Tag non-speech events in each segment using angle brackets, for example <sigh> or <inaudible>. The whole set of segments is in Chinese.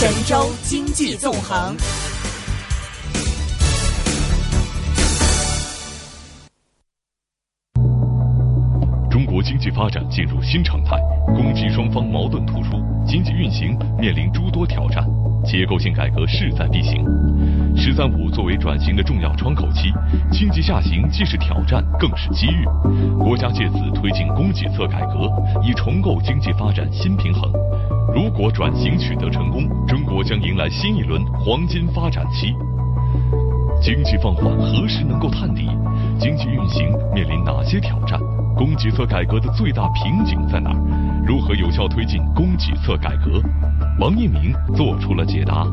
神州经济纵横。中国经济发展进入新常态，供需双方矛盾突出，经济运行面临诸多挑战，结构性改革势在必行。“十三五”作为转型的重要窗口期，经济下行既是挑战，更是机遇。国家借此推进供给侧改革，以重构经济发展新平衡。如果转型取得成功，中国将迎来新一轮黄金发展期。经济放缓何时能够探底？经济运行面临哪些挑战？供给侧改革的最大瓶颈在哪？如何有效推进供给侧改革？王一鸣做出了解答。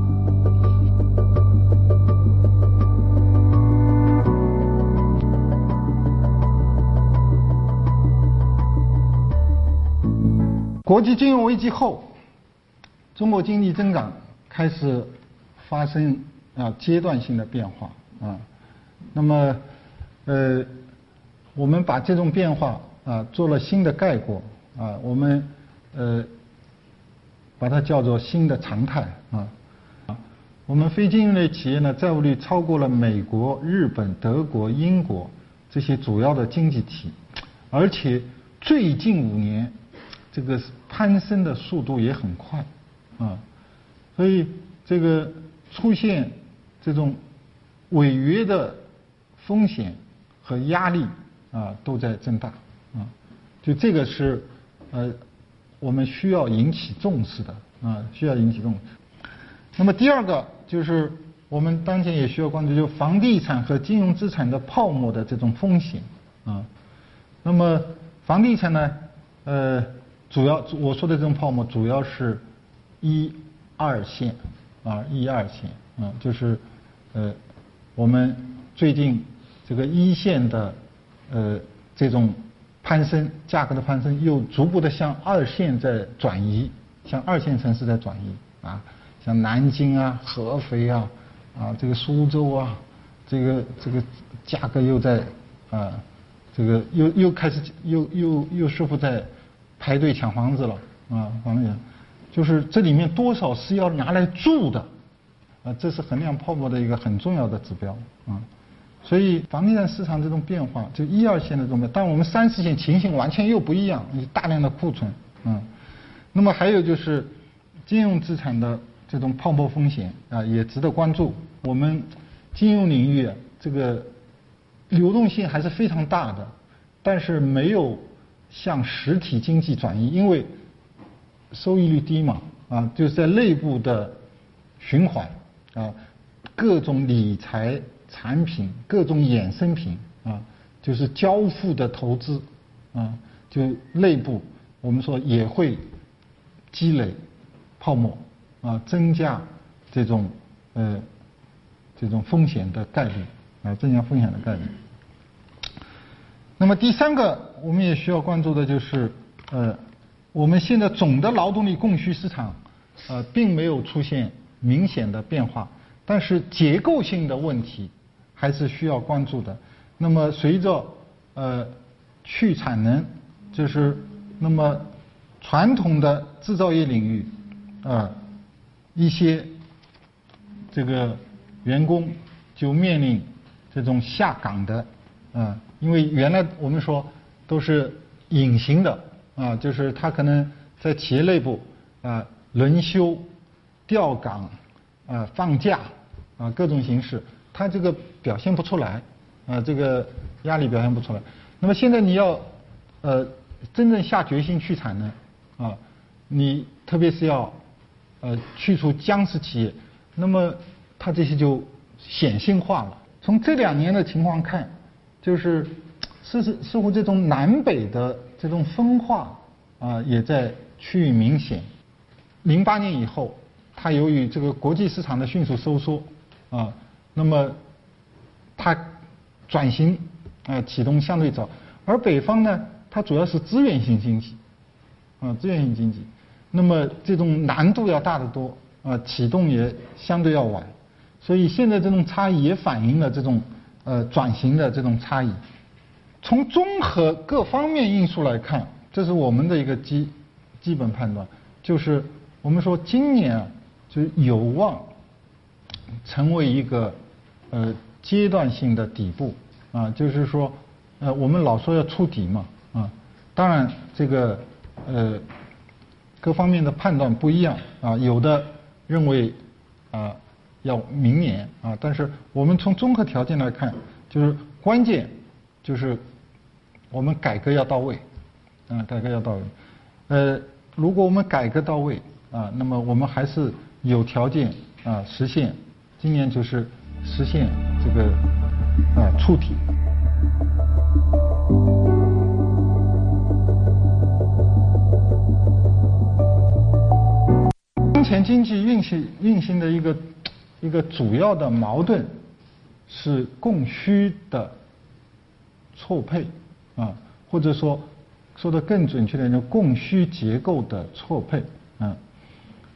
国际金融危机后，中国经济增长开始发生啊阶段性的变化啊，那么呃。我们把这种变化啊做了新的概括啊，我们呃把它叫做新的常态啊，我们非金融类企业呢债务率超过了美国、日本、德国、英国这些主要的经济体，而且最近五年这个攀升的速度也很快啊，所以这个出现这种违约的风险和压力。啊，都在增大，啊，就这个是呃，我们需要引起重视的，啊，需要引起重视。那么第二个就是我们当前也需要关注，就房地产和金融资产的泡沫的这种风险，啊，那么房地产呢，呃，主要我说的这种泡沫主要是一二线，啊，一二线，啊，就是呃，我们最近这个一线的。呃，这种攀升价格的攀升，又逐步的向二线在转移，向二线城市在转移啊，像南京啊、合肥啊、啊这个苏州啊，这个这个价格又在啊，这个又又开始又又又师傅在排队抢房子了啊，房子，就是这里面多少是要拿来住的啊，这是衡量泡沫的一个很重要的指标啊。所以房地产市场这种变化，就一二线的这种，但我们三四线情形完全又不一样，有大量的库存，嗯，那么还有就是金融资产的这种泡沫风险啊，也值得关注。我们金融领域这个流动性还是非常大的，但是没有向实体经济转移，因为收益率低嘛，啊，就是在内部的循环啊，各种理财。产品各种衍生品啊，就是交付的投资啊，就内部我们说也会积累泡沫啊，增加这种呃这种风险的概率啊，增加风险的概率。那么第三个我们也需要关注的就是呃，我们现在总的劳动力供需市场呃并没有出现明显的变化，但是结构性的问题。还是需要关注的。那么，随着呃去产能，就是那么传统的制造业领域啊一些这个员工就面临这种下岗的啊，因为原来我们说都是隐形的啊，就是他可能在企业内部啊轮休、调岗啊放假啊各种形式。他这个表现不出来，啊，这个压力表现不出来。那么现在你要，呃，真正下决心去产能，啊，你特别是要，呃，去除僵尸企业，那么它这些就显性化了。从这两年的情况看，就是似似似乎这种南北的这种分化啊，也在趋于明显。零八年以后，它由于这个国际市场的迅速收缩，啊。那么，它转型啊启动相对早，而北方呢，它主要是资源性经济，啊资源性经济，那么这种难度要大得多，啊启动也相对要晚，所以现在这种差异也反映了这种呃转型的这种差异。从综合各方面因素来看，这是我们的一个基基本判断，就是我们说今年啊就有望成为一个呃阶段性的底部啊，就是说呃我们老说要触底嘛啊，当然这个呃各方面的判断不一样啊，有的认为啊要明年啊，但是我们从综合条件来看，就是关键就是我们改革要到位啊，改革要到位，呃，如果我们改革到位啊，那么我们还是有条件啊实现。今年就是实现这个啊触底。当前经济运行运行的一个一个主要的矛盾是供需的错配啊，或者说说的更准确点，叫供需结构的错配啊。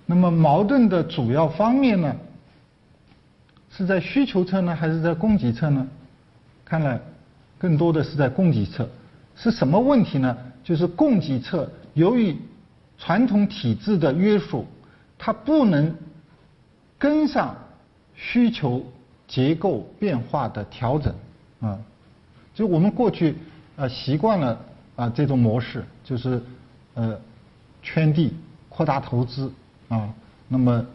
那么矛盾的主要方面呢，是在需求侧呢，还是在供给侧呢？看来更多的是在供给侧。是什么问题呢？就是供给侧由于传统体制的约束，它不能跟上需求结构变化的调整啊。就我们过去啊习惯了啊这种模式，就是呃圈地扩大投资啊，那么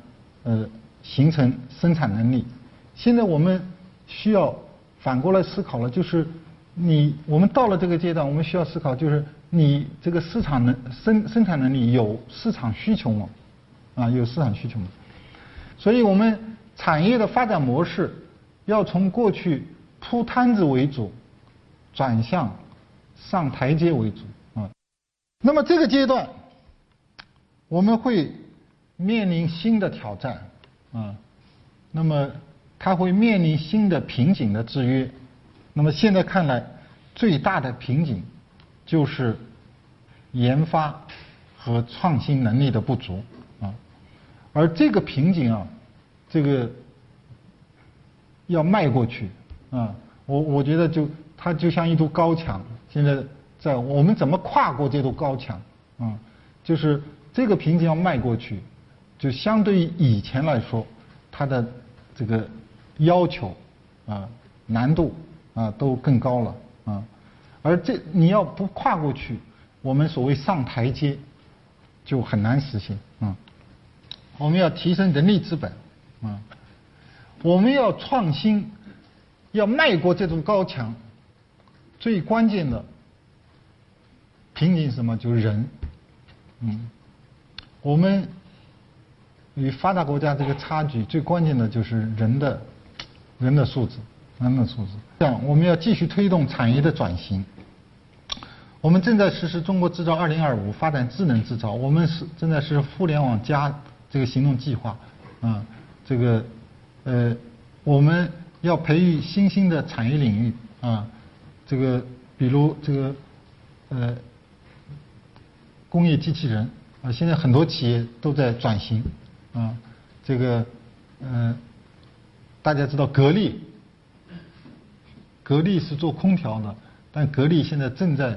呃形成生产能力。现在我们需要反过来思考了，就是你我们到了这个阶段，我们需要思考，就是你这个市场能生生产能力有市场需求吗？啊，有市场需求吗？所以我们产业的发展模式要从过去铺摊子为主。转向上台阶为主啊，那么这个阶段我们会面临新的挑战啊，那么它会面临新的瓶颈的制约，那么现在看来最大的瓶颈就是研发和创新能力的不足啊，而这个瓶颈啊，这个要迈过去啊，我我觉得就。它就像一堵高墙，现在在我们怎么跨过这堵高墙啊？就是这个瓶颈要迈过去，就相对于以前来说，它的这个要求啊、难度啊都更高了啊。而这你要不跨过去，我们所谓上台阶就很难实现啊。我们要提升人力资本啊，我们要创新，要迈过这种高墙。最关键的瓶颈什么？就是人，嗯，我们与发达国家这个差距最关键的就是人的人的素质，人的素质。这样，我们要继续推动产业的转型。我们正在实施“中国制造二零二五”，发展智能制造。我们是正在实施“互联网加”这个行动计划，啊，这个呃，我们要培育新兴的产业领域，啊。这个，比如这个，呃，工业机器人啊，现在很多企业都在转型啊。这个，嗯，大家知道格力，格力是做空调的，但格力现在正在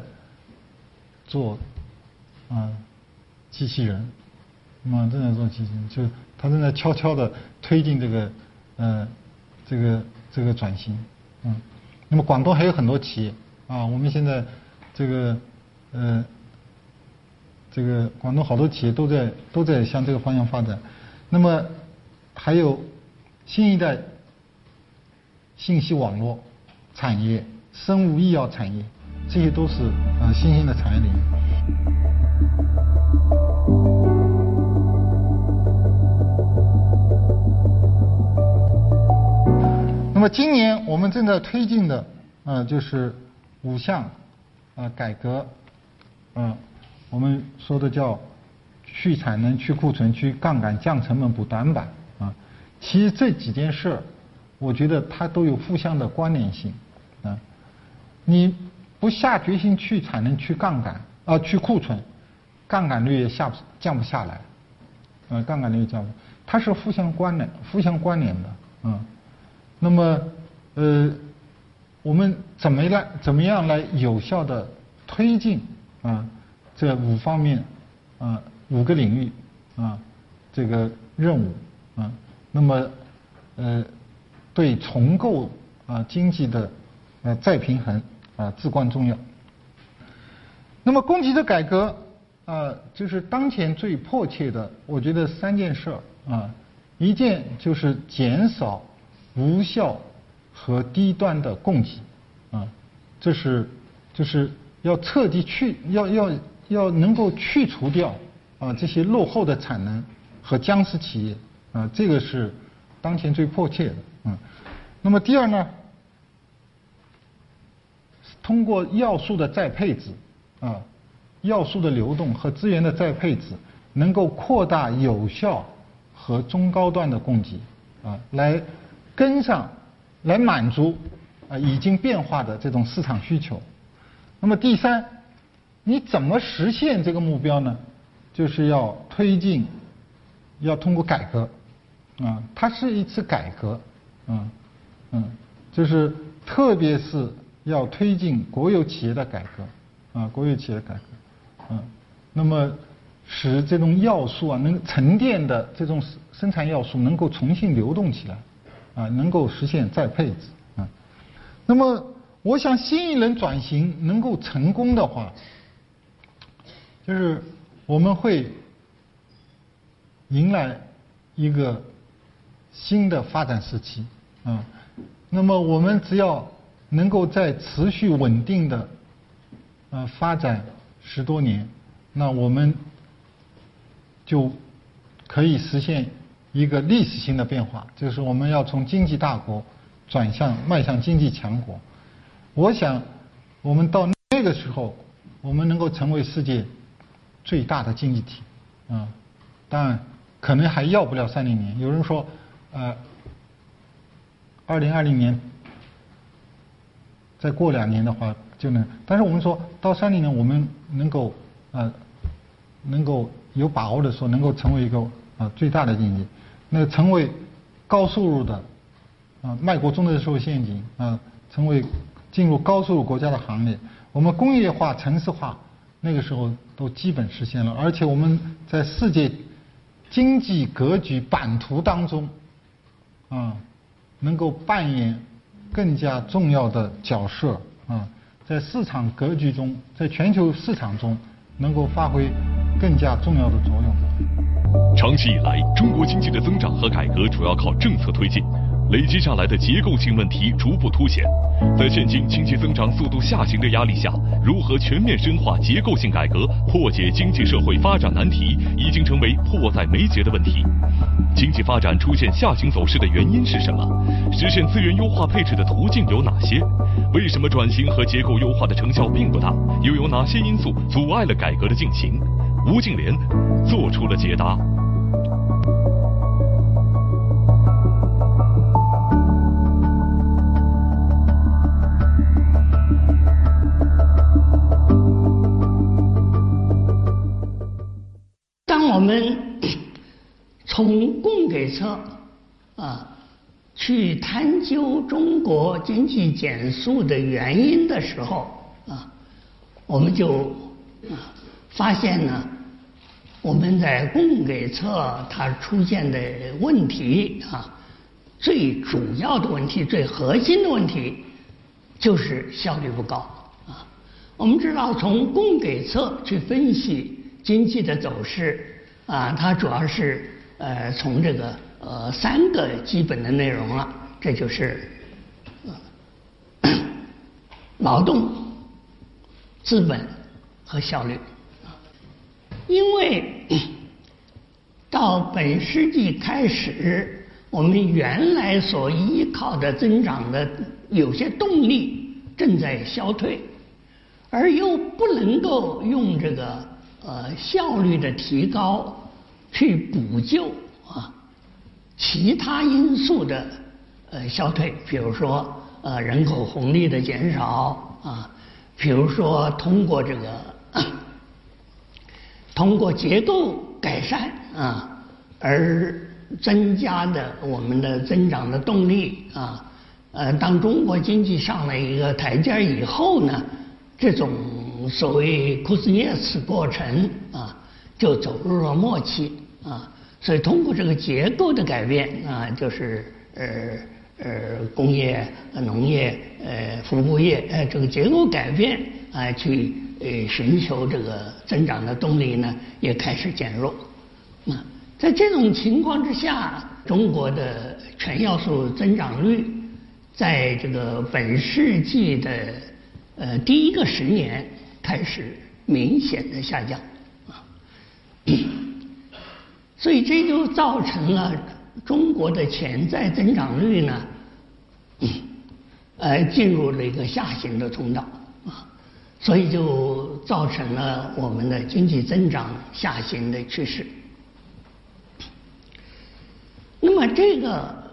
做啊机器人，啊正在做机器人，就他正在悄悄的推进这个，呃，这个这个转型，嗯。那么广东还有很多企业啊，我们现在这个呃这个广东好多企业都在都在向这个方向发展。那么还有新一代信息网络产业、生物医药产业，这些都是呃新兴的产业领域。那么今年我们正在推进的，呃，就是五项，呃，改革，嗯，我们说的叫去产能、去库存、去杠杆、降成本、补短板，啊，其实这几件事儿，我觉得它都有互相的关联性，啊，你不下决心去产能、去杠杆，啊，去库存，杠杆率也下不降不下来，呃，杠杆率降不，它是互相关联、互相关联的，嗯。那么，呃，我们怎么来怎么样来有效的推进啊这五方面啊五个领域啊这个任务啊，那么呃，对重构啊经济的呃再平衡啊至关重要。那么供给侧改革啊，就是当前最迫切的，我觉得三件事儿啊，一件就是减少无效和低端的供给啊，这是就是要彻底去要要要能够去除掉啊这些落后的产能和僵尸企业啊，这个是当前最迫切的嗯。那么第二呢，通过要素的再配置。啊，要素的流动和资源的再配置，能够扩大有效和中高端的供给，啊，来跟上，来满足啊已经变化的这种市场需求。那么第三，你怎么实现这个目标呢？就是要推进，要通过改革，啊，它是一次改革，嗯嗯，就是特别是要推进国有企业的改革。啊，国有企业改革，嗯，那么使这种要素啊，能沉淀的这种生产要素能够重新流动起来，啊，能够实现再配置，啊，那么我想新一轮转型能够成功的话，就是我们会迎来一个新的发展时期，啊，那么我们只要能够在持续稳定的。呃，发展十多年，那我们就可以实现一个历史性的变化，就是我们要从经济大国转向迈向经济强国。我想，我们到那个时候，我们能够成为世界最大的经济体，啊，当然可能还要不了三零年。有人说，呃，二零二零年再过两年的话。就能，但是我们说到三零年，我们能够呃，能够有把握的说，能够成为一个啊最大的经济，那成为高收入的啊卖国中的社会陷阱啊，成为进入高收入国家的行列。我们工业化、城市化那个时候都基本实现了，而且我们在世界经济格局版图当中啊，能够扮演更加重要的角色啊。在市场格局中，在全球市场中，能够发挥更加重要的作用。长期以来，中国经济的增长和改革主要靠政策推进。累积下来的结构性问题逐步凸显，在现今经济增长速度下行的压力下，如何全面深化结构性改革，破解经济社会发展难题，已经成为迫在眉睫的问题。经济发展出现下行走势的原因是什么？实现资源优化配置的途径有哪些？为什么转型和结构优化的成效并不大？又有哪些因素阻碍了改革的进行？吴敬琏做出了解答。我们从供给侧啊去探究中国经济减速的原因的时候啊，我们就啊发现呢，我们在供给侧它出现的问题啊，最主要的问题、最核心的问题就是效率不高啊。我们知道，从供给侧去分析经济的走势。啊，它主要是呃从这个呃三个基本的内容了，这就是 <coughs> 劳动、资本和效率。因为到本世纪开始，我们原来所依靠的增长的有些动力正在消退，而又不能够用这个呃效率的提高。去补救啊，其他因素的呃消退，比如说呃人口红利的减少啊，比如说通过这个 <coughs> 通过结构改善啊而增加的我们的增长的动力啊，呃当中国经济上了一个台阶以后呢，这种所谓库斯涅茨过程啊。就走入了末期啊，所以通过这个结构的改变啊，就是呃呃工业、农业、呃服务业，呃这个结构改变啊，去呃寻求这个增长的动力呢，也开始减弱。那在这种情况之下，中国的全要素增长率在这个本世纪的呃第一个十年开始明显的下降啊。所以这就造成了中国的潜在增长率呢，呃，进入了一个下行的通道啊，所以就造成了我们的经济增长下行的趋势。那么这个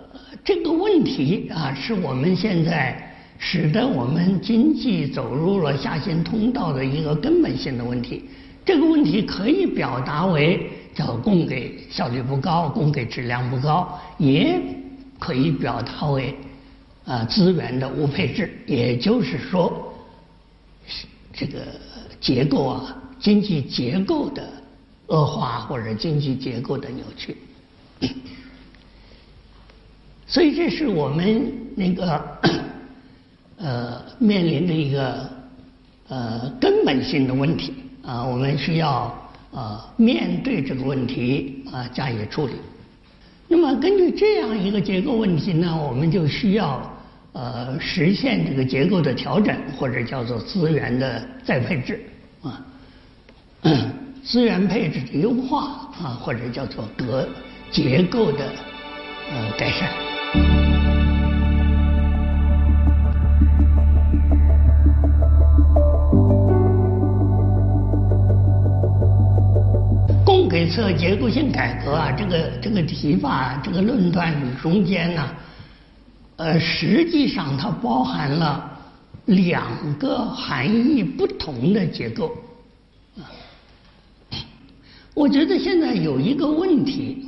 这个问题啊，是我们现在使得我们经济走入了下行通道的一个根本性的问题。这个问题可以表达为。叫供给效率不高，供给质量不高，也可以表达为啊资源的无配置，也就是说，这个结构啊，经济结构的恶化或者经济结构的扭曲。<coughs> 所以这是我们那个呃面临的一个呃根本性的问题啊，我们需要。啊，面对这个问题啊，加以处理。那么，根据这样一个结构问题呢，我们就需要呃实现这个结构的调整，或者叫做资源的再配置啊，资源配置的优化啊，或者叫做格结构的呃改善。给测结构性改革啊，这个这个提法，这个论断中间呢，呃，实际上它包含了两个含义不同的结构。我觉得现在有一个问题，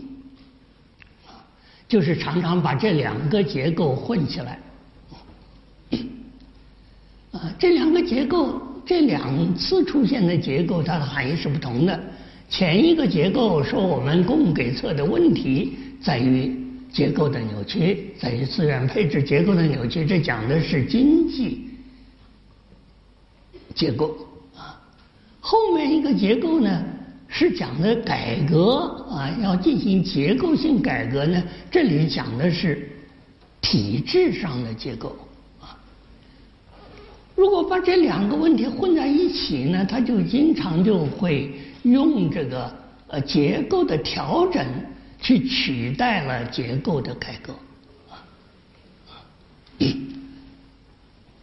就是常常把这两个结构混起来啊，这两个结构，这两次出现的结构，它的含义是不同的。前一个结构说我们供给侧的问题在于结构的扭曲，在于资源配置结构的扭曲，这讲的是经济结构啊。后面一个结构呢是讲的改革啊，要进行结构性改革呢，这里讲的是体制上的结构啊。如果把这两个问题混在一起呢，它就经常就会。用这个呃结构的调整去取代了结构的改革，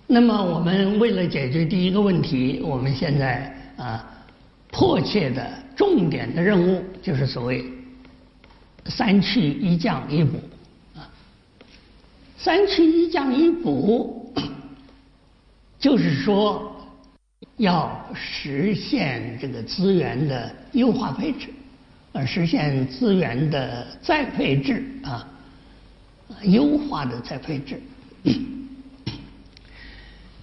那么我们为了解决第一个问题，我们现在啊迫切的重点的任务就是所谓三去一降一补啊，三去一降一补，就是说。要实现这个资源的优化配置，呃，实现资源的再配置啊，优化的再配置。<coughs>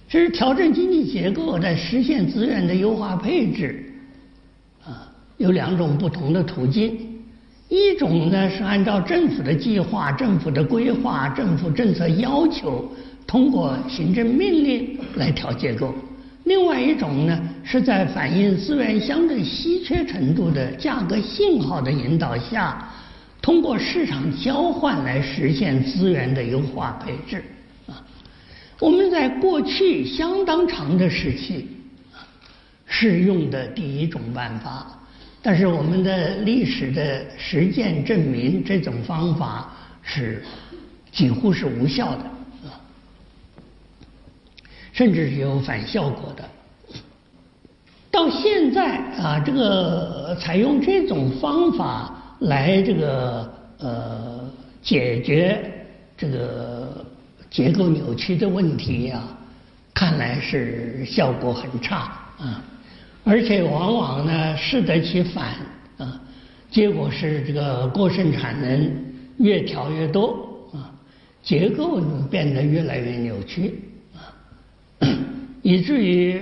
其实调整经济结构在实现资源的优化配置啊，有两种不同的途径。一种呢是按照政府的计划、政府的规划、政府政策要求，通过行政命令来调结构。另外一种呢，是在反映资源相对稀缺程度的价格信号的引导下，通过市场交换来实现资源的优化配置。啊，我们在过去相当长的时期是用的第一种办法，但是我们的历史的实践证明，这种方法是几乎是无效的。甚至是有反效果的。到现在啊，这个采用这种方法来这个呃解决这个结构扭曲的问题呀，看来是效果很差啊，而且往往呢适得其反啊，结果是这个过剩产能越调越多啊，结构变得越来越扭曲。以至于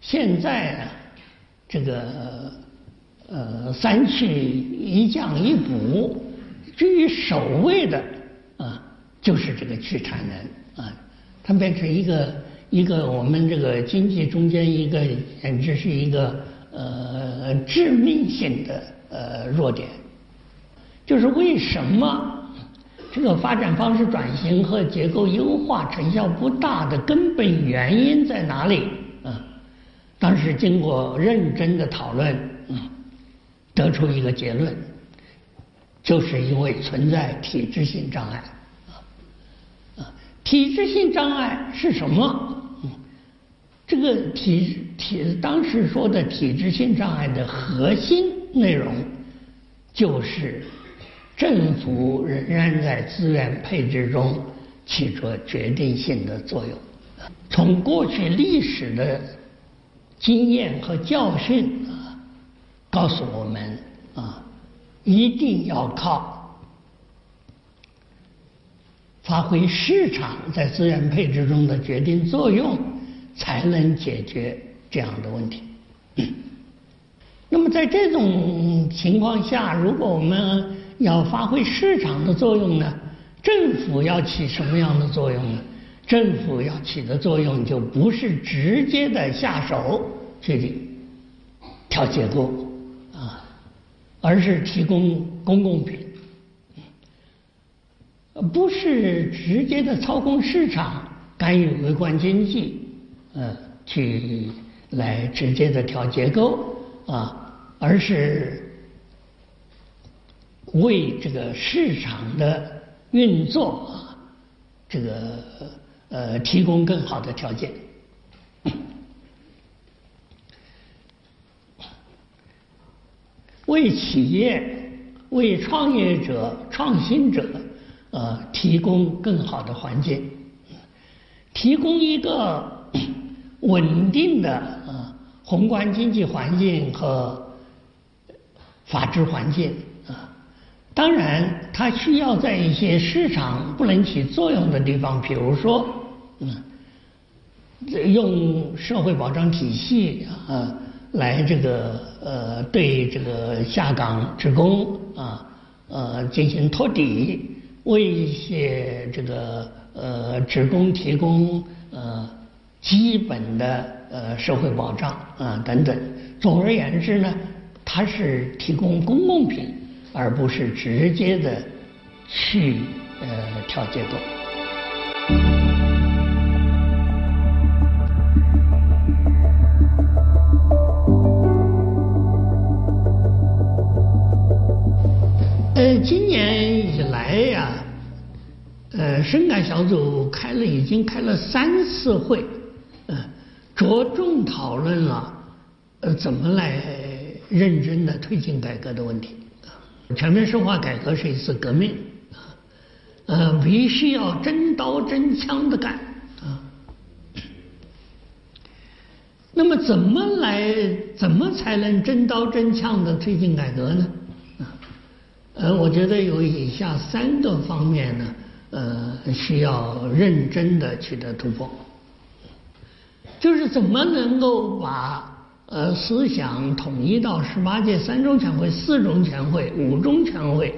现在啊，这个呃三去一降一补，居于首位的啊，就是这个去产能啊，它变成一个一个我们这个经济中间一个简直是一个呃致命性的呃弱点，就是为什么？这个发展方式转型和结构优化成效不大的根本原因在哪里？啊，当时经过认真的讨论，嗯，得出一个结论，就是因为存在体制性障碍。啊，体制性障碍是什么？这个体体当时说的体制性障碍的核心内容就是。政府仍然在资源配置中起着决定性的作用。从过去历史的经验和教训啊，告诉我们啊，一定要靠发挥市场在资源配置中的决定作用，才能解决这样的问题。<clears throat> 那么在这种情况下，如果我们要发挥市场的作用呢，政府要起什么样的作用呢？政府要起的作用就不是直接的下手去调结构啊，而是提供公共品，不是直接的操控市场、干预微观经济，呃，去来直接的调结构啊，而是。为这个市场的运作啊，这个呃提供更好的条件，为企业、为创业者、创新者呃提供更好的环境，提供一个 <coughs> 稳定的呃宏观经济环境和法治环境。当然，它需要在一些市场不能起作用的地方，比如说，嗯，用社会保障体系啊来这个呃对这个下岗职工啊呃进行托底，为一些这个呃职工提供呃基本的呃社会保障啊等等。总而言之呢，它是提供公共品。而不是直接的去呃调结构。呃，今年以来呀，呃，深改小组开了已经开了三次会，呃，着重讨论了呃怎么来认真的推进改革的问题。全面深化改革是一次革命，啊，呃，必须要真刀真枪的干，啊。那么怎么来，怎么才能真刀真枪的推进改革呢？啊，呃，我觉得有以下三个方面呢，呃，需要认真的取得突破，就是怎么能够把。呃，思想统一到十八届三中全会、四中全会、五中全会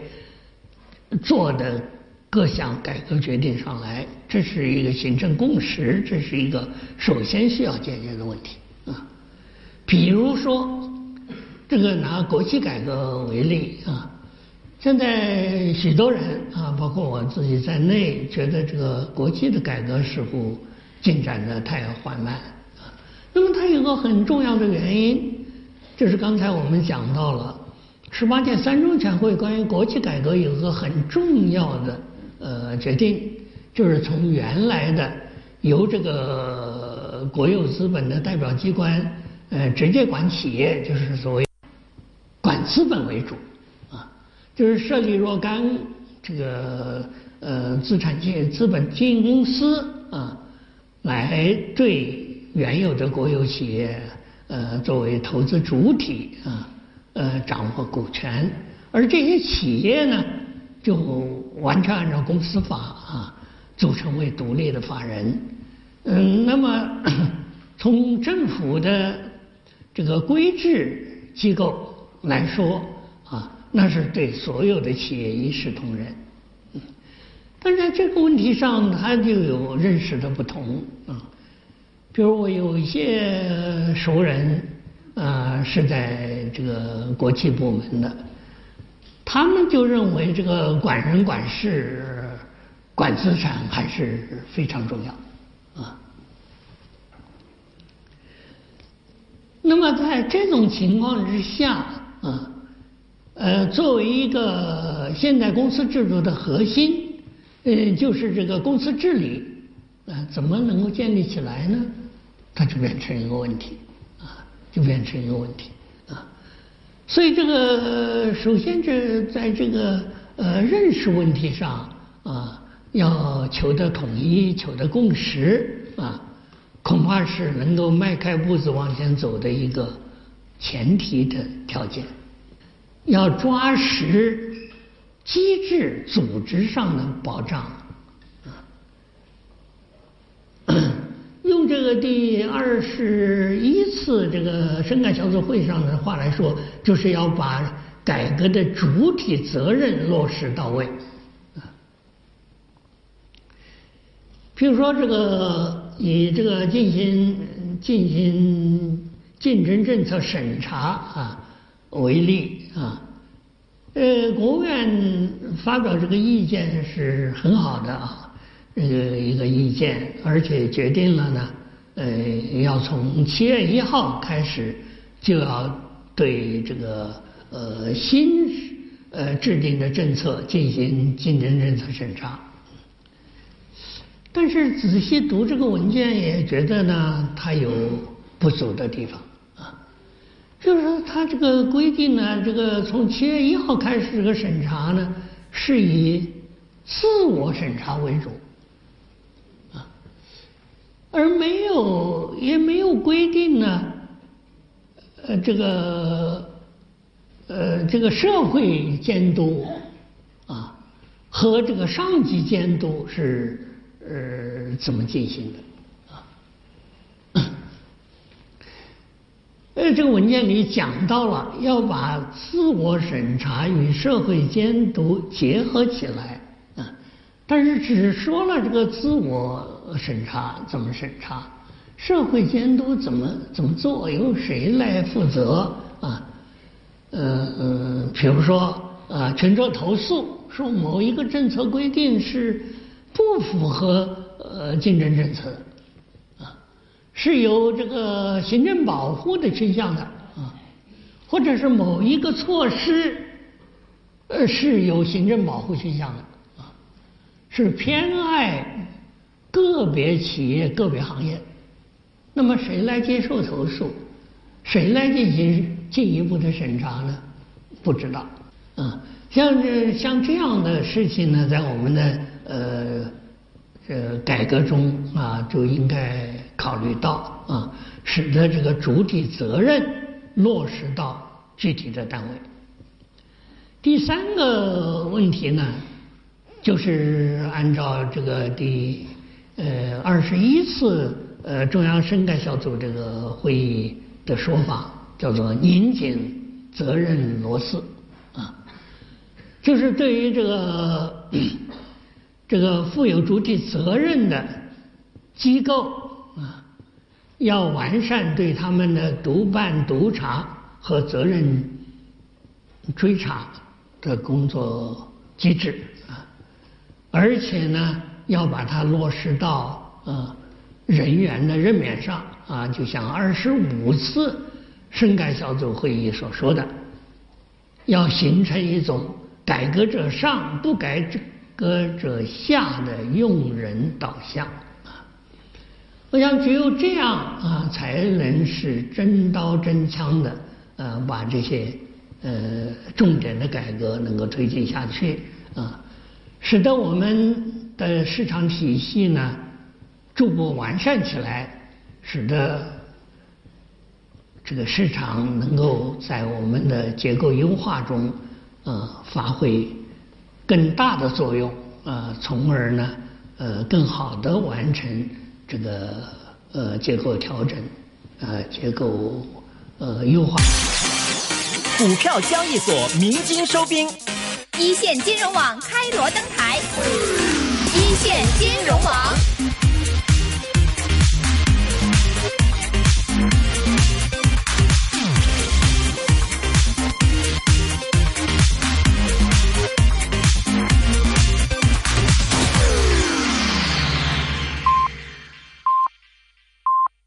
做的各项改革决定上来，这是一个形成共识，这是一个首先需要解决的问题啊。比如说，这个拿国企改革为例啊，现在许多人啊，包括我自己在内，觉得这个国企的改革似乎进展的太缓慢。那么它有个很重要的原因，就是刚才我们讲到了十八届三中全会关于国企改革有个很重要的呃决定，就是从原来的由这个国有资本的代表机关呃直接管企业，就是所谓管资本为主啊，就是设立若干这个呃资产经资本经营公司啊，来对。原有的国有企业，呃，作为投资主体啊，呃，掌握股权，而这些企业呢，就完全按照公司法啊，组成为独立的法人。嗯，那么 <coughs> 从政府的这个规制机构来说啊，那是对所有的企业一视同仁。但在这个问题上，他就有认识的不同啊。比如我有一些熟人啊，是在这个国企部门的，他们就认为这个管人管事、管资产还是非常重要啊。那么在这种情况之下啊，呃，作为一个现代公司制度的核心。嗯，就是这个公司治理啊，怎么能够建立起来呢？它就变成一个问题啊，就变成一个问题啊。所以这个首先这在这个呃认识问题上啊，要求得统一、求得共识啊，恐怕是能够迈开步子往前走的一个前提的条件。要抓实。机制组织上的保障，用这个第二十一次这个深改小组会上的话来说，就是要把改革的主体责任落实到位。比如说，这个以这个进行进行竞争政策审查啊为例啊。呃，国务院发表这个意见是很好的啊，这个一个意见，而且决定了呢，呃，要从七月一号开始就要对这个呃新呃制定的政策进行竞争政策审查。但是仔细读这个文件，也觉得呢，它有不足的地方啊。就是说，它这个规定呢，这个从七月一号开始这个审查呢，是以自我审查为主，而没有也没有规定呢，呃，这个呃这个社会监督啊和这个上级监督是呃怎么进行的。<coughs> 呃，这个文件里讲到了要把自我审查与社会监督结合起来，但是只说了这个自我审查怎么审查，社会监督怎么怎么做，由谁来负责啊？呃呃，比如说啊，群众投诉说某一个政策规定是不符合呃竞争政策的啊。是有这个行政保护的倾向的啊，或者是某一个措施呃是有行政保护倾向的，是偏爱个别企业、个别行业，那么谁来接受投诉？谁来进行进一步的审查呢？不知道啊。像这像这样的事情呢，在我们的呃。呃，改革中啊，就应该考虑到啊，使得这个主体责任落实到具体的单位。第三个问题呢，就是按照这个第呃二十一次呃中央深改小组这个会议的说法，叫做拧紧责任螺丝啊，就是对于这个。<clears throat> 这个负有主体责任的机构啊，要完善对他们的督办、督查和责任追查的工作机制，而且呢，要把它落实到呃人员的任免上啊，就像二十五次深改小组会议所说的，要形成一种改革者上，不改。革者下的用人导向啊，我想只有这样啊，才能是真刀真枪的呃，把这些呃重点的改革能够推进下去啊，使得我们的市场体系呢逐步完善起来，使得这个市场能够在我们的结构优化中呃发挥。更大的作用呃，从而呢，呃，更好的完成这个呃结构调整，呃结构呃优化。股票交易所鸣金收兵，一线金融网开锣登台，一线金融网。